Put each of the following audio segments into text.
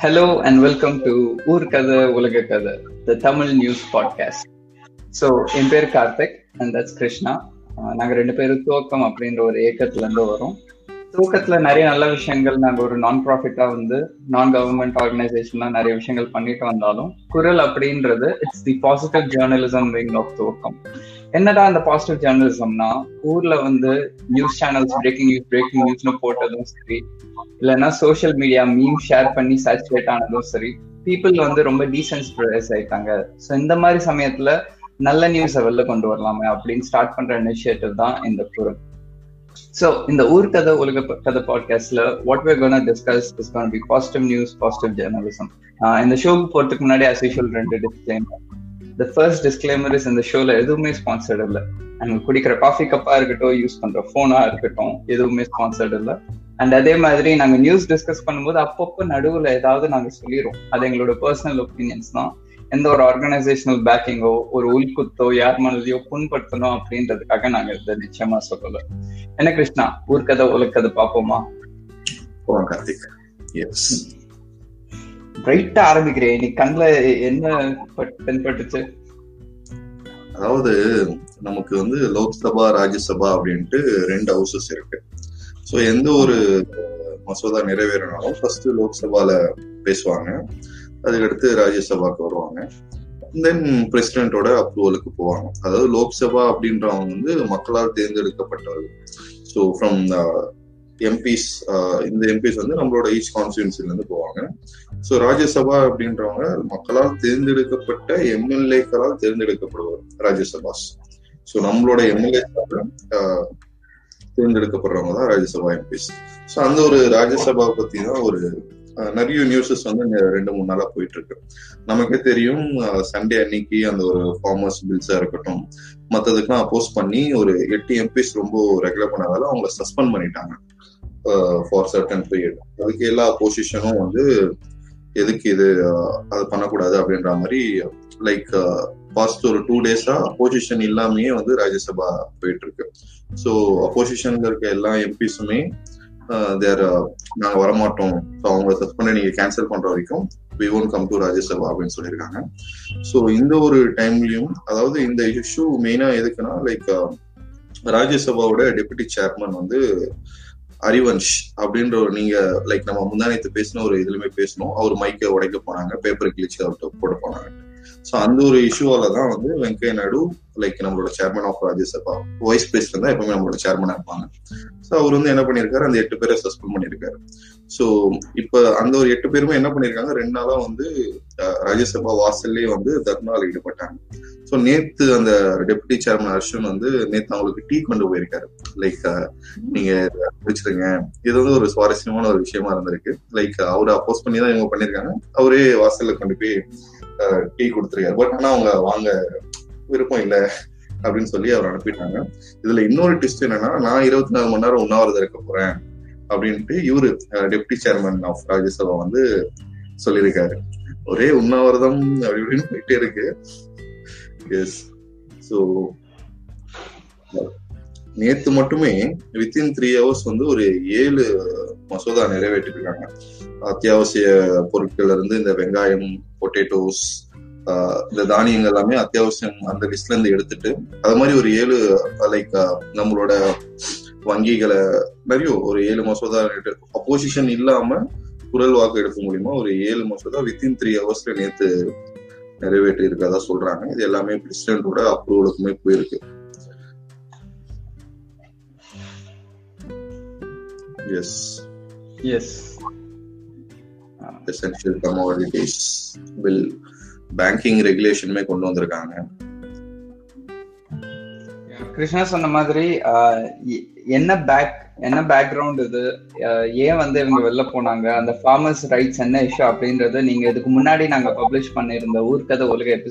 Hello and welcome to ஊர் கதை உலக கதை the Tamil news podcast so என் பேர் கார்த்திக் அண்ட் தட்ஸ் கிருஷ்ணா நாங்கள் ரெண்டு பேரும் துவக்கம் அப்படின்ற ஒரு இயக்கத்துலேருந்து வரோம். துவக்கத்துல நிறைய நல்ல விஷயங்கள் நாங்கள் ஒரு நான் ப்ராஃபிட்டா வந்து நான் கவர்மெண்ட் ஆர்கனைசேஷன்லாம் நிறைய விஷயங்கள் பண்ணிட்டு வந்தாலும் குரல் அப்படின்றது it's the positive journalism wing of துவக்கம். என்னடா அந்த பாசிட்டிவ் ஜேர்னலிசம்னா ஊர்ல வந்து news channels breaking news breaking நியூஸ்னு போட்டதும் சரி இல்லைன்னா சோஷியல் மீடியா மீம் ஷேர் பண்ணி சேச்சுரேட் ஆனதும் சரி பீப்புள் வந்து ரொம்ப டீசென்சிட்டைஸ் ஆயிட்டாங்க. ஸோ இந்த மாதிரி சமயத்துல நல்ல நியூஸை வெளில கொண்டு வரலாமே அப்படின்னு ஸ்டார்ட் பண்ற இனிஷியேட்டிவ் தான் இந்த குரல் ஸோ இந்த ஊர் கதை உலக கதை பாட்காஸ்ட்ல what we're gonna discuss is gonna be positive news positive journalism இந்த ஷோக்கு போறதுக்கு முன்னாடி அஸ் யூஷுவல் ரெண்டு disclaimer the first disclaimer is இந்த ஷோல எதுவுமே ஸ்பான்சர்ட் இல்லை. நாங்க குடிக்கிற காஃபி கப்பா இருக்கட்டும் யூஸ் பண்ற போனா இருக்கட்டும் எதுவுமே ஸ்பான்சர்ட் இல்லை. அண்ட் அதே மாதிரி நாங்க நியூஸ் டிஸ்கஸ் பண்ணும்போது அப்பப்போ நடுவுல ஏதாவது நாங்க சொல்லிடுவோம் அது எங்களோட பர்சனல் ஒப்பீனியன்ஸ் தான். எந்த ஒரு ஆர்கனைசேஷனல் பேக்கிங்கோ ஒரு உள்குத்தோ யார் மனதையோ புண்படுத்தணும் அப்படின்றதுக்காக நாங்க இதை நிச்சயமா சொல்லல. என்ன கிருஷ்ணா ஊர்கதை உலக்கதை பார்ப்போமா? கார்த்திக். எஸ் பிரைட்டா ஆரம்பிக்கிறேன். நீ கண்ல என்ன தென்பட்டுச்சு? அதாவது நமக்கு வந்து லோக்சபா ராஜ்யசபா அப்படின்ட்டு ரெண்டு ஹவுசஸ் இருக்கு. ஸோ எந்த ஒரு மசோதா நிறைவேறினாலும் ஃபர்ஸ்ட் லோக்சபால பேசுவாங்க. அதுக்கடுத்து ராஜ்யசபாக்கு வருவாங்க. தென் பிரசிடென்ட்டோட அப்ரூவலுக்கு போவாங்க. அதாவது லோக்சபா அப்படின்றவங்க வந்து மக்களால் தேர்ந்தெடுக்கப்பட்டவர்கள். ஸோ ஃப்ரம் எம்பிஸ் இந்த எம்பிஸ் வந்து நம்மளோட ஈச் கான்ஸ்டியூன்சில இருந்து போவாங்க. ஸோ ராஜ்யசபா அப்படின்றவங்க மக்களால் தேர்ந்தெடுக்கப்பட்ட எம்எல்ஏக்களால் தேர்ந்தெடுக்கப்படுவார் ராஜ்யசபாஸ் ஸோ நம்மளோட எம்எல்ஏ தேர்ந்தெடுக்கப்படுறவங்க தான் ராஜ்யசபா எம்பிஸ். ஸோ அந்த ஒரு ராஜ்யசபா பத்தி தான் ஒரு நிறைய நியூஸஸ் வந்து ரெண்டு மூணு நாளா போயிட்டு இருக்கு நமக்கே தெரியும் சண்டே அன்னைக்கு அந்த ஒரு ஃபார்மர்ஸ் பில்ஸா இருக்கட்டும் மற்றதுக்கெல்லாம் அப்போஸ் பண்ணி ஒரு எட்டு எம்பிஸ் ரொம்ப ரெகுலர் பண்ணதால அவங்க சஸ்பெண்ட் பண்ணிட்டாங்க. ஃபார் சர்டன் பீரியட் அதுக்கு எல்லா பொசிஷனும் வந்து எதுக்கு இது அது பண்ணக்கூடாது அப்படின்ற மாதிரி லைக் பாஸ்ட் ஒரு டூ டேஸா அப்போசிஷன் இல்லாமயே வந்து ராஜ்யசபா போயிட்டு இருக்கு ஸோ அப்போசிஷன்ல இருக்க எல்லா எம்பிஸுமே தேர் நாங்க வரமாட்டோம். ஸோ அவங்க சஸ்பெண்ட் நீங்க கேன்சல் பண்ற வரைக்கும் we won't come to Rajya Sabha அப்படின்னு சொல்லியிருக்காங்க. ஸோ இந்த ஒரு டைம்லயும் அதாவது இந்த இஷ்யூ மெயினா எதுக்குன்னா லைக் ராஜ்யசபாவோட டெபுட்டி சேர்மன் வந்து ஹரிவன்ஷ் அப்படின்ற ஒரு நீங்க லைக் நம்ம முந்தானத்து பேசின ஒரு இதுலயுமே பேசணும் அவர் மைக்கை உடைக்க போனாங்க பேப்பர் கிழிச்சு அவர்கிட்ட போட போனாங்க. ஸோ அந்த ஒரு இஷ்யூவால தான் வந்து வெங்கைய நாயுடு லைக் நம்மளோட chairman of Rajya Sabha vice president தான் எப்பவுமே நம்மளோட சேர்மனா இருப்பாங்க. ஸோ அவர் வந்து என்ன பண்ணியிருக்காரு அந்த எட்டு பேரை சஸ்பெண்ட் பண்ணியிருக்காரு ஸோ இப்ப அந்த ஒரு எட்டு பேருமே என்ன பண்ணிருக்காங்க? ரெண்டு நாளா வந்து ராஜ்யசபா வாசல்லே வந்து தர்ணாவில் ஈடுபட்டாங்க. ஸோ நேத்து அந்த டெபுட்டி சேர்மன் அர்ஷன் வந்து நேத்து அவங்களுக்கு டீ கொண்டு போயிருக்காரு. லைக் நீங்க முடிச்சிருங்க இது வந்து ஒரு சுவாரஸ்யமான ஒரு விஷயமா இருந்திருக்கு. லைக் அவரை அப்போஸ் பண்ணி தான் இவங்க பண்ணிருக்காங்க. அவரே வாசல்ல கொண்டு போய் டீ கொடுத்துருக்காரு. பட் ஆனா அவங்க வாங்க விருப்பம் இல்லை அப்படின்னு சொல்லி அவர் அனுப்பிட்டாங்க. இதுல இன்னொரு டிஸ்ட் என்னன்னா நான் இருபத்தி நாலு மணி நேரம் உண்ணாவிரதம் இருக்க போறேன். அப்படின்ட்டு இவரு டெப்டி சேர்மன் ஆஃப் ராஜ்யசபா வந்து சொல்லியிருக்காரு. ஒரே உண்ணாவிரதம் அப்படி இப்படின்னு போயிட்டே இருக்கு. எஸ் ஸோ நேத்து மட்டுமே வித்தின் த்ரீ ஹவர்ஸ் வந்து ஒரு ஏழு மசோதா நிறைவேற்றிருக்காங்க. அத்தியாவசிய பொருட்கள்ல இருந்து இந்த வெங்காயம் பொட்டேட்டோஸ் இந்த தானியங்கள் எல்லாமே அத்தியாவசியம் அந்த லிஸ்ட்ல இருந்து எடுத்துட்டு அது மாதிரி ஒரு ஏழு லைக் நம்மளோட வங்கிகளை நிறைய ஒரு ஏழு மசோதா அப்போசிஷன் இல்லாம குரல் வாக்கு எடுக்க முடியுமா? ஒரு ஏழு மசோதா வித்தின் த்ரீ ஹவர்ஸ்ல நேத்து நிறைவேற்றி இருக்கதா சொல்றாங்க. இது எல்லாமே பிரசிடென்டோட அப்ரூவலுக்குமே போயிருக்கு. Yes yes essential commodities bill banking ரெகுலேஷனுமே கொண்டு வந்திருக்காங்க. கிருஷ்ணா சொன்ன மாதிரி என்ன பேக் என்ன பேக்ரவுண்ட் இது? ஏன் வந்து இவங்க வெளில போனாங்க? அந்த ஃபார்மர்ஸ் ரைட்ஸ் என்ன இஷ்யூ அப்படின்றது நீங்க இதுக்கு முன்னாடி நாங்க பப்ளிஷ் பண்ணியிருந்த ஊர்கதை உலக எபி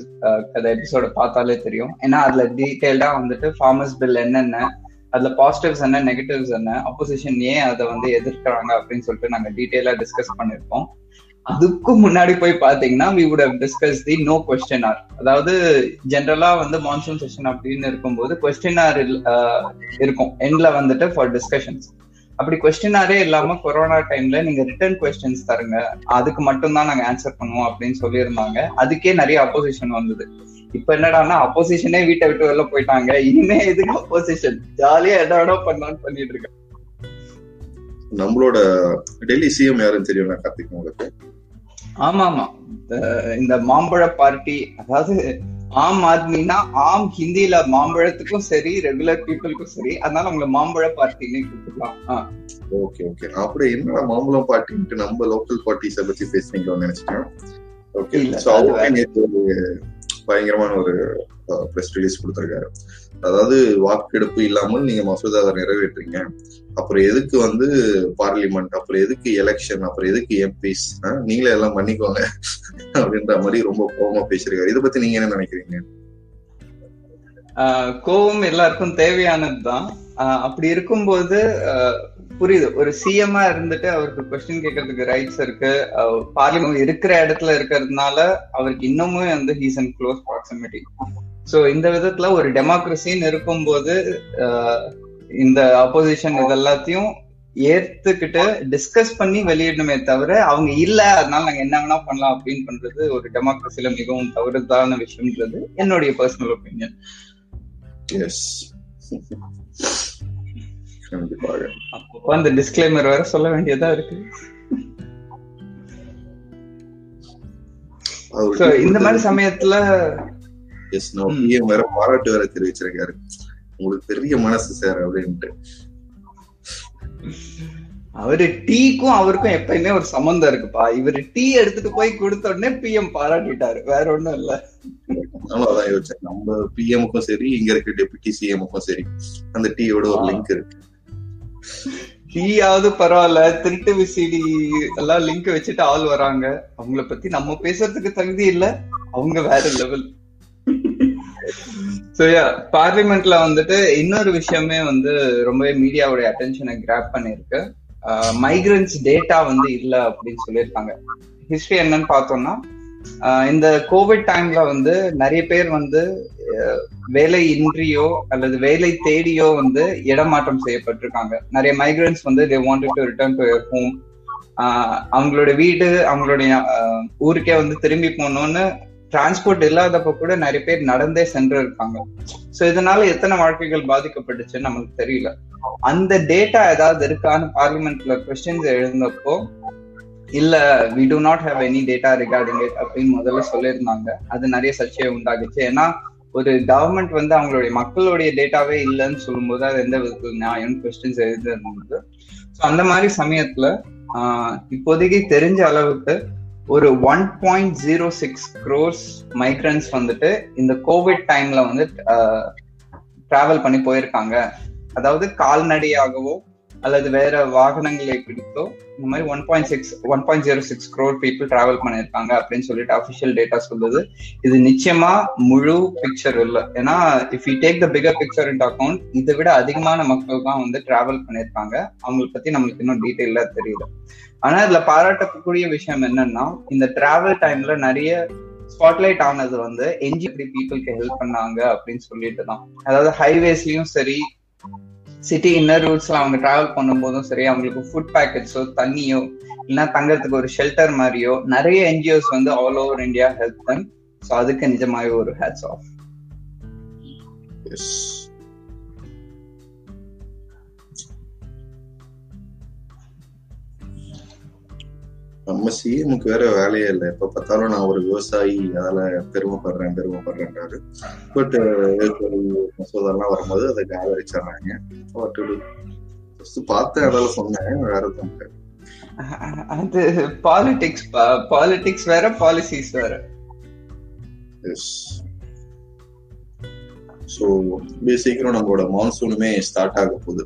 கதை எபிசோட பார்த்தாலே தெரியும். ஏன்னா அதுல டீட்டெயில்டா வந்துட்டு ஃபார்மர்ஸ் பில் என்னென்ன அதுல பாசிட்டிவ்ஸ் என்ன நெகட்டிவ்ஸ் என்ன அப்போசிஷன் ஏன் அதை வந்து எதிர்க்கிறாங்க அப்படின்னு சொல்லிட்டு நாங்க டீட்டெயிலா டிஸ்கஸ் பண்ணிருக்கோம் அதுக்கும் முன்னாடி போய் பாத்தீங்கன்னா we would have discuss the no question or அதாவது ஜென்ரலா வந்து மான்சூன் செஷன் அப்படின்னு இருக்கும்போது கொஸ்டின் ஆர் இருக்கும். எண்ட்ல வந்துட்டு ஃபார் டிஸ்கஷன்ஸ் அப்படி கொஸ்டினாரே இல்லாம கொரோனா டைம்ல நீங்க ரிட்டர்ன் கொஸ்டின்ஸ் தருங்க. அதுக்கு மட்டும் தான் நாங்க ஆன்சர் பண்ணுவோம் அப்படின்னு சொல்லியிருந்தாங்க. அதுக்கே நிறைய அப்போசிஷன் வந்தது. இப்ப என்னடான்னா அப்போசிஷனே வீட்டை விட்டு வெளில போயிட்டாங்க. இனிமே எதுக்கு அப்போசிஷன் ஜாலியா என்ன வேணா பண்ணலாம்னு பண்ணிட்டு இருக்காங்க. நம்மளோட டெல்லி சிஎம் யாருன்னு தெரியும் கார்த்திக் உங்களுக்கு. ஆமா ஆமா இந்த மாம்பழ பார்ட்டி அதாவது ஆம் ஆத்மினா ஆம் ஹிந்தில மாம்பழத்துக்கும் சரி ரெகுலர் பீப்புளுக்கும் சரி அதனால உங்களை மாம்பழ பார்ட்டின்னு கூப்பிடலாம். Okay okay. நான் அப்படியே என்னடா மாம்பழம் பார்ட்டின்ட்டு நம்ம லோக்கல் பார்ட்டிஸ பத்தி பேசுனீங்களோன்னு நினைச்சிட்டேன். ஓகே. சோ நேத்து ஒரு பயங்கரமான ஒரு ப்ரெஸ் ரிலீஸ் கொடுத்திருக்காரு. அதாவது வாக்கெடுப்பு இல்லாமல் நீங்க மசோதாவை நிறைவேற்றுறீங்க. அப்புறம் எதுக்கு வந்து பார்லிமெண்ட் அப்புறம் எதுக்கு எலெக்ஷன் அப்புறம் எதுக்கு எம்பிஸ் நீங்களே எல்லாம் பண்ணிக்கோங்க அப்படின்ற மாதிரி ரொம்ப கோபமா பேசிருக்காரு இதை பத்தி நீங்க என்ன நினைக்கிறீங்க? ஆஹ் கோவம் எல்லாருக்கும் தேவையானதுதான். ஆஹ் அப்படி இருக்கும்போது ஆஹ் புரியுது. ஒரு சிஎம்மா இருந்துட்டு அவருக்கு கொஸ்டின் கேட்கறதுக்கு ரைட்ஸ் இருக்கு. பார்லிமெண்ட் இருக்கிற இடத்துல இருக்கிறதுனால அவருக்கு இன்னமும் வந்து he's in close proximity so இந்த விதத்துல ஒரு டெமோக்ரஸின்னு இருக்கும்போது ஆஹ் இந்த அப்போசிஷன் இதெல்லாத்தையும் ஏத்துக்கிட்டு டிஸ்கஸ் பண்ணி வெளியிடணுமே தவிர அவங்க இல்ல அதனால நாங்க என்ன வேணா பண்ணலாம் அப்படின்னு பண்றது ஒரு டெமோக்ரஸில மிகவும் தவறுதான விஷயம்ன்றது என்னுடைய பர்சனல் ஒப்பீனியன் எஸ் அப்போ அந்த டிஸ்க்ளைமர் வேற சொல்ல வேண்டியதா இருக்கு. இந்த மாதிரி சமயத்துல எஸ் பிஎம் வேற பாராட்டு வேற தெரிவிச்சிருக்காரு. உங்களுக்கு பெரிய மனசு சார் அப்படின்ட்டு. அவரு டீக்கும் அவருக்கும் எப்பயுமே ஒரு சம்பந்தம் இருக்குப்பா. இவரு டீ எடுத்துட்டு போய் கொடுத்த உடனே பிஎம் பாராட்டிட்டாரு. வேற ஒண்ணும் இல்ல. அதான் யோசிச்சேன். நம்ம பிஎம்க்கும் சரி இங்க இருக்க டெபுட்டி சிஎம்க்கும் சரி அந்த டீயோட ஒரு லிங்க் இருக்கு. டீயாவது பரவாயில்ல. திருட்டு விசிடி எல்லாம் லிங்க் வச்சுட்டு ஆள் வராங்க. அவங்கள பத்தி நம்ம பேசுறதுக்கு தகுதி இல்ல. அவங்க வேற லெவல் பார்லிமெண்ட்ல வந்துட்டு இன்னொரு விஷயமே வந்து ரொம்பவே மீடியாவுடைய அட்டென்ஷனை கிராப் பண்ணிருக்கு மைக்ரன்ஸ் டேட்டா வந்து இல்ல அப்படின்னு சொல்லியிருக்காங்க. ஹிஸ்டரி என்னன்னு பார்த்தோம்னா இந்த கோவிட் டைம்ல வந்து நிறைய பேர் வந்து வேலை இன்றியோ அல்லது வேலை தேடியோ வந்து இடமாற்றம் செய்யப்பட்டிருக்காங்க. நிறைய மைக்ரன்ஸ் வந்து they wanted to return to home அவங்களோட வீடு அவங்களுடைய ஊருக்கே வந்து திரும்பி போகணும்னு டிரான்ஸ்போர்ட் இல்லாதப்ப கூட நிறைய பேர் நடந்தே சென்று இருக்காங்க சோ இதனால எத்தனை வாழ்க்கைகள் பாதிக்கப்பட்டுச்சுன்னு நமக்கு தெரியல. அந்த டேட்டா ஏதாவது இருக்கான்னு பார்லிமெண்ட்ல கொஸ்டின்ஸ் எழுந்தப்போ இல்ல we do not have any data regarding it அப்படின்னு முதல்ல சொல்லியிருந்தாங்க. அது நிறைய சர்ச்சையை உண்டாகுச்சு ஏன்னா ஒரு கவர்மெண்ட் வந்து அவங்களுடைய மக்களுடைய டேட்டாவே இல்லைன்னு சொல்லும்போது அது எந்த விதத்துல நியாயம் கொஸ்டின்ஸ் எழுந்திருந்தது ஸோ அந்த மாதிரி சமயத்துல ஆஹ், இப்போதைக்கு தெரிஞ்ச அளவுக்கு ஒரு one point zero six crores migrants வந்துட்டு இந்த கோவிட் டைம்ல வந்து டிராவல் பண்ணி போயிருக்காங்க. அதாவது கால்நடையாகவோ அல்லது வேற வாகனங்களை பிடித்தோ இந்த மாதிரி one point six one point zero six crore people travel பண்ணியிருக்காங்க அப்படின்னு சொல்லிட்டு அஃபிஷியல் டேட்டா சொல்லுது. இது நிச்சயமா முழு பிக்சர் இல்லை. ஏன்னா if you take the figure picture in account இதை விட அதிகமான மக்கள் தான் வந்து டிராவல் பண்ணியிருக்காங்க. அவங்களை பத்தி நம்மளுக்கு இன்னும் டீட்டெயிலா தெரியல ஆனா இதுல பாராட்டக்கூடிய விஷயம் என்னன்னா இந்த டிராவல் டைம்ல நிறைய ஸ்பாட்லைட் ஆனது வந்து என்ஜி பீப்புளுக்கு ஹெல்ப் பண்ணாங்க அப்படின்னு சொல்லிட்டு தான் அதாவது ஹைவேஸ்லயும் சரி சிட்டி இன்னர் ரூட்ஸ்ல அவங்க டிராவல் பண்ணும்போதும் சரி அவங்களுக்கு ஃபுட் பேக்கெட்ஸோ தண்ணியோ இல்லைன்னா தங்கறதுக்கு ஒரு ஷெல்டர் மாதிரியோ நிறைய என்ஜிஓஸ் வந்து ஆல் ஓவர் இந்தியா ஹெல்ப் பண்ணி ஸோ அதுக்கு நிஜமாவே ஒரு ஹேட்ஸ் ஆஃப் எஸ் நம்ம சிஎம்க்கு வேற வேலையே இல்லை. எப்ப பார்த்தாலும் நான் ஒரு விவசாயி அதால பெருமைப்படுறேன் பெருமைப்படுறேன்றாரு. பட் மசோதாலாம் வரும்போது அதை ஆதரிச்சிடுறாங்க பார்த்தேன் அதால சொன்னேன் வேற இல்லை. அது பாலிடிக்ஸ் பாலிடிக்ஸ் வேற பாலிசிஸ் வேற. ஸோ சீக்கிரம் நம்மளோட மான்சூனுமே ஸ்டார்ட் ஆக போகுது.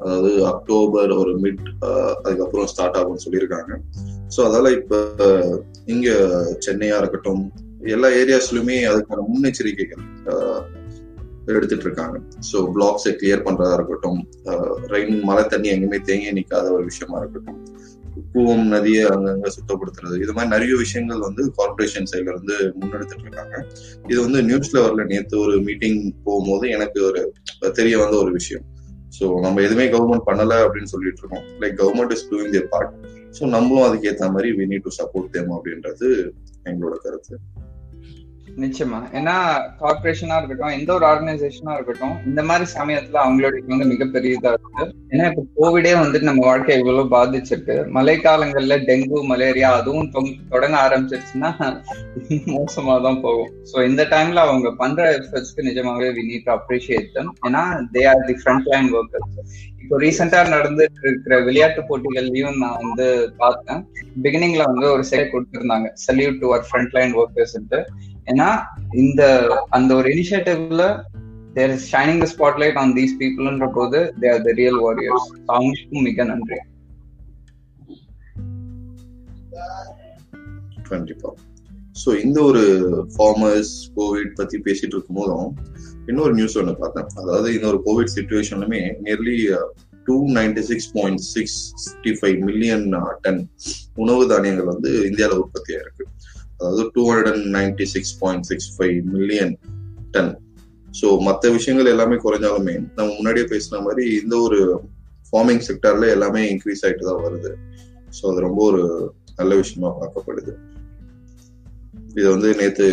அதாவது அக்டோபர் ஒரு மிட் அதுக்கப்புறம் ஸ்டார்ட் ஆகும்னு சொல்லியிருக்காங்க. ஸோ அதால இப்ப இங்க சென்னையா இருக்கட்டும் எல்லா ஏரியாஸ்லயுமே அதுக்கான முன்னெச்சரிக்கைகள் எடுத்துட்டு இருக்காங்க ஸோ பிளாக்ஸை கிளியர் பண்றதா இருக்கட்டும் ரெயின் மழை தண்ணி எங்கேயுமே தேங்கி நிற்காத ஒரு விஷயமா இருக்கட்டும் கூவம் நதியை அங்கங்க சுத்தப்படுத்துறது இது மாதிரி நிறைய விஷயங்கள் வந்து கார்பரேஷன் சைட்ல இருந்து முன்னெடுத்துட்டு இருக்காங்க இது வந்து நியூஸ்ல வரல நேற்று ஒரு மீட்டிங் போகும்போது எனக்கு ஒரு தெரிய வந்த ஒரு விஷயம். ஸோ நம்ம எதுவுமே கவர்மெண்ட் பண்ணல அப்படின்னு சொல்லிட்டு இருக்கோம் like government is doing the part so நம்மளும் அதுக்கேற்ற மாதிரி we need to support them அப்படின்றது எங்களோட கருத்து. நிச்சயமா. ஏன்னா கார்பரேஷனா இருக்கட்டும் எந்த ஒரு ஆர்கனைசேஷனா இருக்கட்டும் இந்த மாதிரி சமயத்துல அவங்களுடைய வந்து மிகப்பெரிய இதா இருக்கு. ஏன்னா இப்ப கோவிடே வந்துட்டு நம்ம வாழ்க்கை இவ்வளவு பாதிச்சிருக்கு. மழை காலங்கள்ல டெங்கு மலேரியா அதுவும் தொடங்க ஆரம்பிச்சிருச்சுன்னா மோசமா தான் போகும். ஸோ இந்த டைம்ல அவங்க பண்ற எஃபர்ட்ஸ்க்கு நிஜமாவே வி நீட் அப்ரிஷியேட் தம் ஏன்னா they are the front line workers இப்போ ரீசெண்டா நடந்துட்டு இருக்கிற விளையாட்டு போட்டிகள்லயும் நான் வந்து பார்த்தேன். பிகினிங்ல வந்து ஒரு செயல் கொடுத்திருந்தாங்க. Salute to our front line workers ஏன்னா இந்த அந்த ஒரு இனிஷியேட்டிவ்ல there is shining the spotlight on these பீப்புள்ன்ற போது they are the real warriors அவங்களுக்கும் மிக நன்றி. கண்டிப்பா. ஸோ இந்த ஒரு ஃபார்மர்ஸ் கோவிட் பத்தி பேசிட்டு இருக்கும் போதும் இன்னொரு நியூஸ் ஒன்று பார்த்தேன். அதாவது இந்த ஒரு Covid சுச்சுவேஷன்லுமே nearly two ninety six point sixty five million ton உணவு தானியங்கள் வந்து இந்தியாவில் உற்பத்தி ஆயிருக்கு அதாவது two hundred and ninety six point six five million ton so மற்ற விஷயங்கள் எல்லாமே குறைஞ்சாலுமே நம்ம முன்னாடியே பேசின மாதிரி இந்த ஒரு ஃபார்மிங் செக்டர்ல எல்லாமே இன்க்ரீஸ் ஆகிட்டு தான் வருது. ஸோ அது ரொம்ப ஒரு நல்ல விஷயமா பார்க்கப்படுது. இது வந்து நேத்து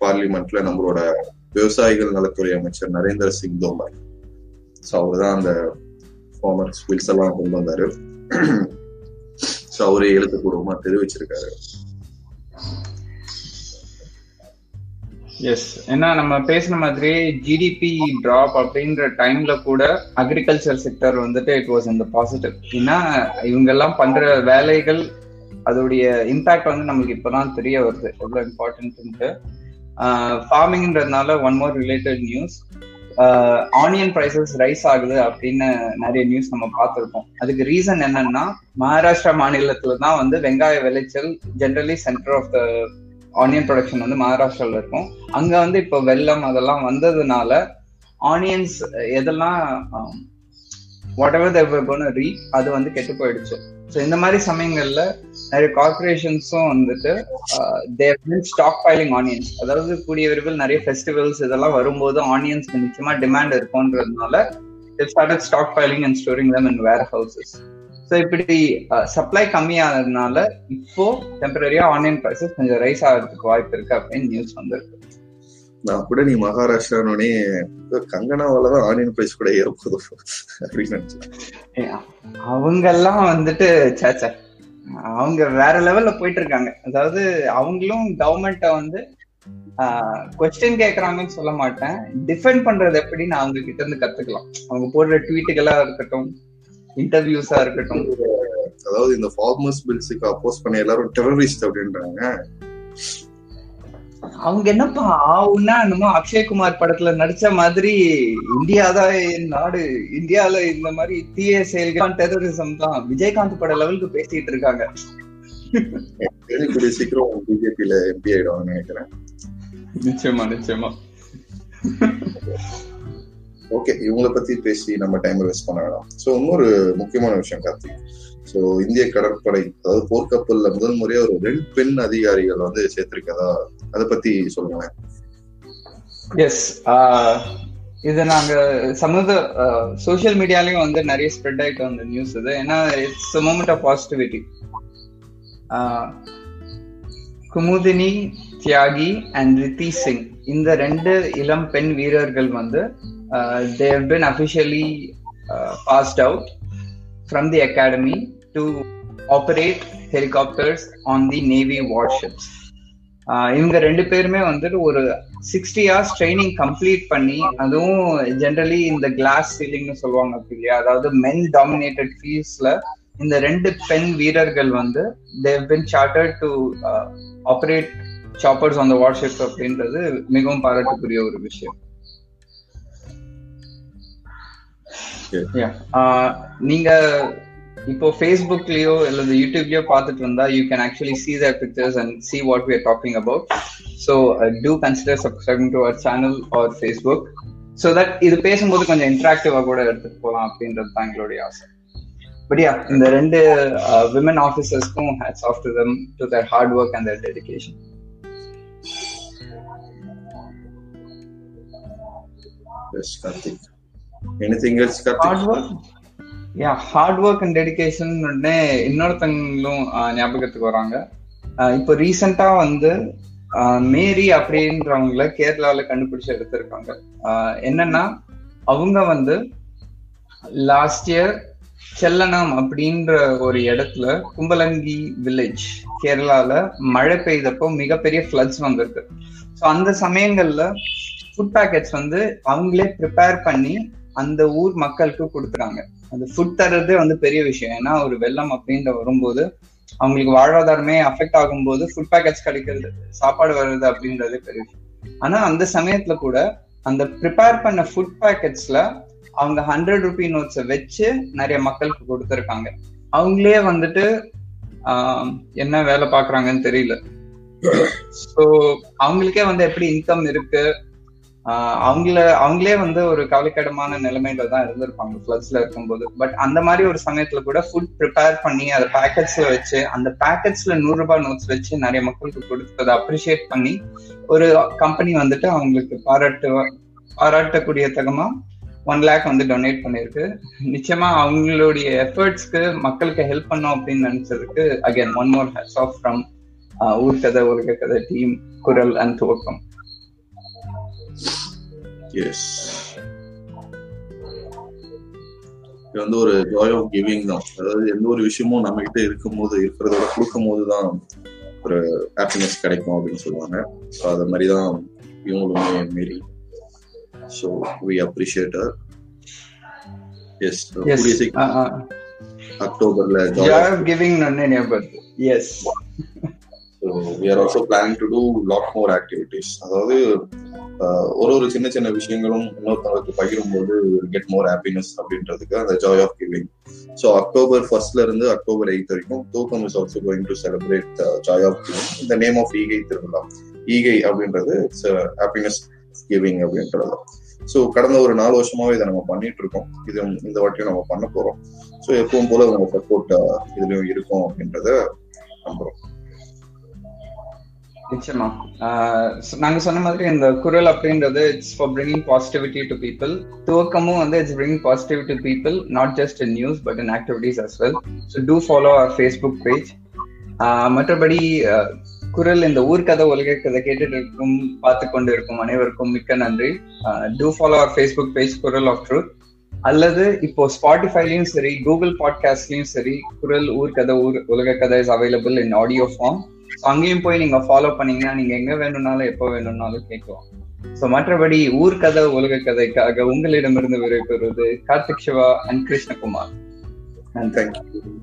பார்லிமெண்ட்ல நம்மளோட விவசாயிகள் நலத்துறை அமைச்சர் நரேந்திர சிங் தோமர். ஸோ அவர் தான் அந்த ஃபார்மர்ஸ் பில்ஸ் எல்லாம் கொண்டு வந்தாரு. ஸோ அவரே எழுத்துப்பூர்வமா தெரிவிச்சிருக்காரு. எஸ் ஏன்னா நம்ம பேசின மாதிரி ஜிடிபி டிராப் அப்படின்ற டைம்ல கூட அக்ரிகல்ச்சர் செக்டர் வந்துட்டு இட் வாஸ் இந்த பாசிட்டிவ் ஏன்னா இவங்க எல்லாம் பண்ற வேலைகள் அதோடைய இம்பாக்ட் வந்து நம்மளுக்கு இப்பதான் தெரிய வருது. எவ்வளவு important ஃபார்மிங்ன்றதுனால one more related news onion prices rise ஆகுது அப்படின்னு நிறைய நியூஸ் நம்ம பார்த்துருக்கோம் அதுக்கு ரீசன் என்னன்னா மகாராஷ்டிரா மாநிலத்துல தான் வந்து வெங்காய விளைச்சல் generally centre of the onion production வந்து மகாராஷ்டிரால இருக்கும். அங்க வந்து இப்போ வெள்ளம் அதெல்லாம் வந்ததுனால ஆனியன்ஸ் எதெல்லாம் வாட் எவர் தேவ் ரீ அது வந்து கெட்டு போயிடுச்சு. ஸோ இந்த மாதிரி சமயங்கள்ல நிறைய கார்பரேஷன்ஸும் வந்துட்டு ஸ்டாக் ஃபைலிங் ஆனியன்ஸ் அதாவது கூடிய விரைவில் நிறைய ஃபெஸ்டிவல்ஸ் இதெல்லாம் வரும்போது ஆனியன்ஸ்க்கு நிச்சயமா demand இருக்கும்ன்றதுனால started stockpiling and storing them in warehouses so இப்படி uh, சப்ளை கம்மியானதுனால இப்போ டெம்பரரியா ஆன்லைன் ப்ரைசஸ் கொஞ்சம் ரைஸ் ஆகிறதுக்கு வாய்ப்பு இருக்கு அப்படின்னு நியூஸ் வந்திருக்கு. நான் கூட நீ மகாராஷ்டிரானே கங்கனாவால தான் ஆனியன் பிரைஸ் கூட ஏறப்போதும் அப்படின்னு நினைச்சேன். அவங்க எல்லாம் வந்துட்டு சேச்சா அவங்க வேற லெவல்ல போயிட்டு இருக்காங்க. அதாவது அவங்களும் கவர்மெண்ட்ட வந்து கொஸ்டின் கேக்குறாங்கன்னு சொல்ல மாட்டேன். டிஃபெண்ட் பண்றது எப்படின்னு அவங்க கிட்ட இருந்து கத்துக்கலாம். அவங்க போடுற ட்வீட்டுகளா இருக்கட்டும் இன்டர்வியூஸா இருக்கட்டும். அதாவது இந்த ஃபார்மர்ஸ் பில்ஸுக்கு அப்போஸ் பண்ண எல்லாரும் டெரரிஸ்ட் அப்படின்றாங்க. அவங்க என்னப்பா ஆவுன்னா என்னமோ அக்ஷய்குமார் படத்துல நடிச்ச மாதிரி இந்தியா தான் நாடு. இந்தியால இந்த மாதிரி தீய செயல்கள் டெரரிசம் தான். விஜயகாந்த் பட லெவலுக்கு பேசிட்டு இருக்காங்க. சீக்கிரம் பிஜேபியில எம்பி ஆயிடுவாங்கன்னு நினைக்கிறேன். நிச்சயமா நிச்சயமா. ஓகே இவங்கள பத்தி பேசி நம்ம டைம் வேஸ்ட் பண்ண வேணாம். ஸோ இன்னொரு முக்கியமான விஷயம் கார்த்திக். ஸோ இந்திய கடற்படை அதாவது போர்க்கப்பல்ல முதல் முறையா ஒரு ரெண்டு பெண் அதிகாரிகள் வந்து சேர்த்திருக்கதா அதை பத்தி சொல்லுங்களேன். எஸ் இது நாங்க சமூக சோசியல் மீடியாலயும் வந்து நிறைய ஸ்ப்ரெட் ஆயிட்டு வந்த நியூஸ் இது. ஏன்னா it's moment of positivity Kumudini Tyagi and Riti Singh. இந்த ரெண்டு இளம் பெண் வீரர்கள் வந்து they've been officially passed out from the academy to operate helicopters on the navy warships. Uh, இவங்க ரெண்டு பேருமே வந்துட்டு ஒரு சிக்ஸ்டி ஹார்ஸ் ட்ரைனிங் கம்ப்ளீட் பண்ணி அதுவும் ஜென்ரலி இந்த கிளாஸ் சீலிங்னு சொல்லுவாங்க இல்லையா? அதாவது மென் டாமினேட்டட் ஃபீல்ட்ஸ்ல இந்த ரெண்டு பெண் வீரர்கள் வந்து they've been chartered to operate choppers on the warship அப்படின்றது மிகவும் பாராட்டுக்குரிய ஒரு விஷயம். நீங்க இப்போ ஃபேஸ்புக்லயோ அல்லது யூடியூப்லயோ பார்த்துட்டு இருந்தா you can actually see the pictures and see what we are talking about so do consider subscribing to our channel or Facebook so that இது பேசும்போது கொஞ்சம் இன்ட்ராக்டிவா கூட எடுத்துட்டு போகலாம் அப்படின்றது தான் எங்களுடைய ஆசை. பட் யா இந்த ரெண்டு women ஆஃபீஸர்ஸ்க்கும் hats off to them to their hard work and their dedication Karthik anything else hard work yeah hard work and dedication உடனே இன்னொருத்தங்களும் ஆஹ், ஞாபகத்துக்கு வராங்க. இப்போ ரீசெண்டா வந்து மேரி அப்படின்றவங்கள கேரளால கண்டுபிடிச்சு எடுத்திருக்காங்க. என்னன்னா அவங்க வந்து லாஸ்ட் இயர் செல்லனம் அப்படின்ற ஒரு இடத்துல கும்பலங்கி வில்லேஜ் கேரளால மழை பெய்தப்போ மிகப்பெரிய ஃப்ளட்ஸ் வந்திருக்கு. ஸோ அந்த சமயங்கள்ல ஃபுட் பேக்கெட்ஸ் வந்து அவங்களே ப்ரிப்பேர் பண்ணி அந்த ஊர் மக்களுக்கு கொடுக்குறாங்க. அந்த ஃபுட் தர்றதே வந்து பெரிய விஷயம். ஏன்னா ஒரு வெள்ளம் அப்படின்ற வரும்போது அவங்களுக்கு வாழ்வாதாரமே அஃபெக்ட் ஆகும்போது ஃபுட் பேக்கெட்ஸ் கிடைக்கிறது சாப்பாடு வர்றது அப்படின்றது பெரிய விஷயம். ஆனா அந்த சமயத்துல கூட அந்த ப்ரிப்பேர் பண்ண ஃபுட் பேக்கெட்ஸ்ல அவங்க ஹண்ட்ரட் ருபி நோட்ஸை வச்சு நிறைய மக்களுக்கு கொடுத்துருக்காங்க. அவங்களே வந்துட்டு ஆஹ், என்ன வேலை பாக்குறாங்கன்னு தெரியல. ஸோ அவங்களுக்கே வந்து எப்படி இன்கம் இருக்கு? அவங்கள அவங்களே வந்து ஒரு கவலைக்கிடமான நிலைமையில தான் இருந்திருப்பாங்க ஃபிளட்ஸ்ல இருக்கும்போது. பட் அந்த மாதிரி ஒரு சமயத்துல கூட ஃபுட் ப்ரிப்பேர் பண்ணி அதை பேக்கெட்ஸ்ல வச்சு அந்த பேக்கெட்ஸ்ல நூறு ரூபாய் நோட்ஸ் வச்சு நிறைய மக்களுக்கு கொடுத்ததை அப்ரிஷியேட் பண்ணி ஒரு கம்பெனி வந்துட்டு அவங்களுக்கு பாராட்டு பாராட்டக்கூடிய தகமா ஒன் லேக் வந்து டொனேட் பண்ணிருக்கு நிச்சயமா அவங்களுடைய எஃபர்ட்ஸ்க்கு மக்களுக்கு ஹெல்ப் பண்ணோம் அப்படின்னு நினைச்சதுக்கு again one more hats off from Oorkathai Ulaga Kathai team குரல் அண்ட் துவக்கம். எஸ் இது வந்து ஒரு ஜாய் ஆஃப் கிவிங் தான். அதாவது எந்த ஒரு விஷயமும் நம்ம கிட்ட இருக்கும்போது இருக்கிறதோட கொடுக்கும் போது தான் ஒரு ஹாப்பினஸ் கிடைக்கும் அப்படின்னு சொல்லுவாங்க. ஸோ அது மாதிரி தான் இவங்களுமே மீறி. ஸோ வி அப்ரிஷியேட் எஸ் கூடிய சீக்கிரம் அக்டோபர்ல joy of giving yes so we are also planning to do lot more activities அதாவது ஒரு ஒரு சின்ன சின்ன விஷயங்களும் இன்னொருத்தவங்களுக்கு பகிரும்போது கெட் மோர் ஹாப்பினஸ் அப்படின்றதுக்கு அந்த joy of giving so October ஃபர்ஸ்ட்ல இருந்து அக்டோபர் எயித் வரைக்கும் தூக்கம் is also going to celebrate joy of giving இந்த நேம் ஆஃப் ஈகை திருவிழா ஈகை அப்படின்றது இட்ஸ் ஹாப்பினஸ் கிவிங் அப்படின்றது ஸோ கடந்த ஒரு நாலு வருஷமாவே இதை நம்ம பண்ணிட்டு இருக்கோம் இது இந்த வாட்டியும் நம்ம பண்ண போறோம். ஸோ எப்பவும் போல உங்க சப்போர்ட் இதுலயும் இருக்கும் அப்படின்றத நம்புறோம். நிச்சயமா. ஆஹ் நாங்க சொன்ன மாதிரி இந்த குரல் அப்படின்றது it's for bringing positivity to people துவக்கமும் வந்து it's bringing positivity to people not just in news but in activities as well so to follow our Facebook page மற்றபடி குரல் இந்த ஊர்கதை உலக கதை கேட்டுட்டு இருக்கும் பார்த்து கொண்டு இருக்கும் அனைவருக்கும் மிக்க நன்றி. To follow our Facebook page Kural of truth அல்லது இப்போ ஸ்பாட்டிஃபைலையும் சரி கூகுள் பாட்காஸ்ட்லயும் சரி குரல் Oorkathai Oor Ulaga Kathai is available in audio form அங்கேயும் போய் நீங்க ஃபாலோ பண்ணீங்கன்னா நீங்க எங்க வேணும்னாலும் எப்போ வேணும்னாலும் கேட்கலாம். சோ மற்றபடி ஊர்க்கதை உலக கதைக்காக உங்களிடமிருந்து விடைபெறுவது கார்த்திக் சிவா அண்ட் கிருஷ்ணகுமார். நன்றி. தேங்க்யூ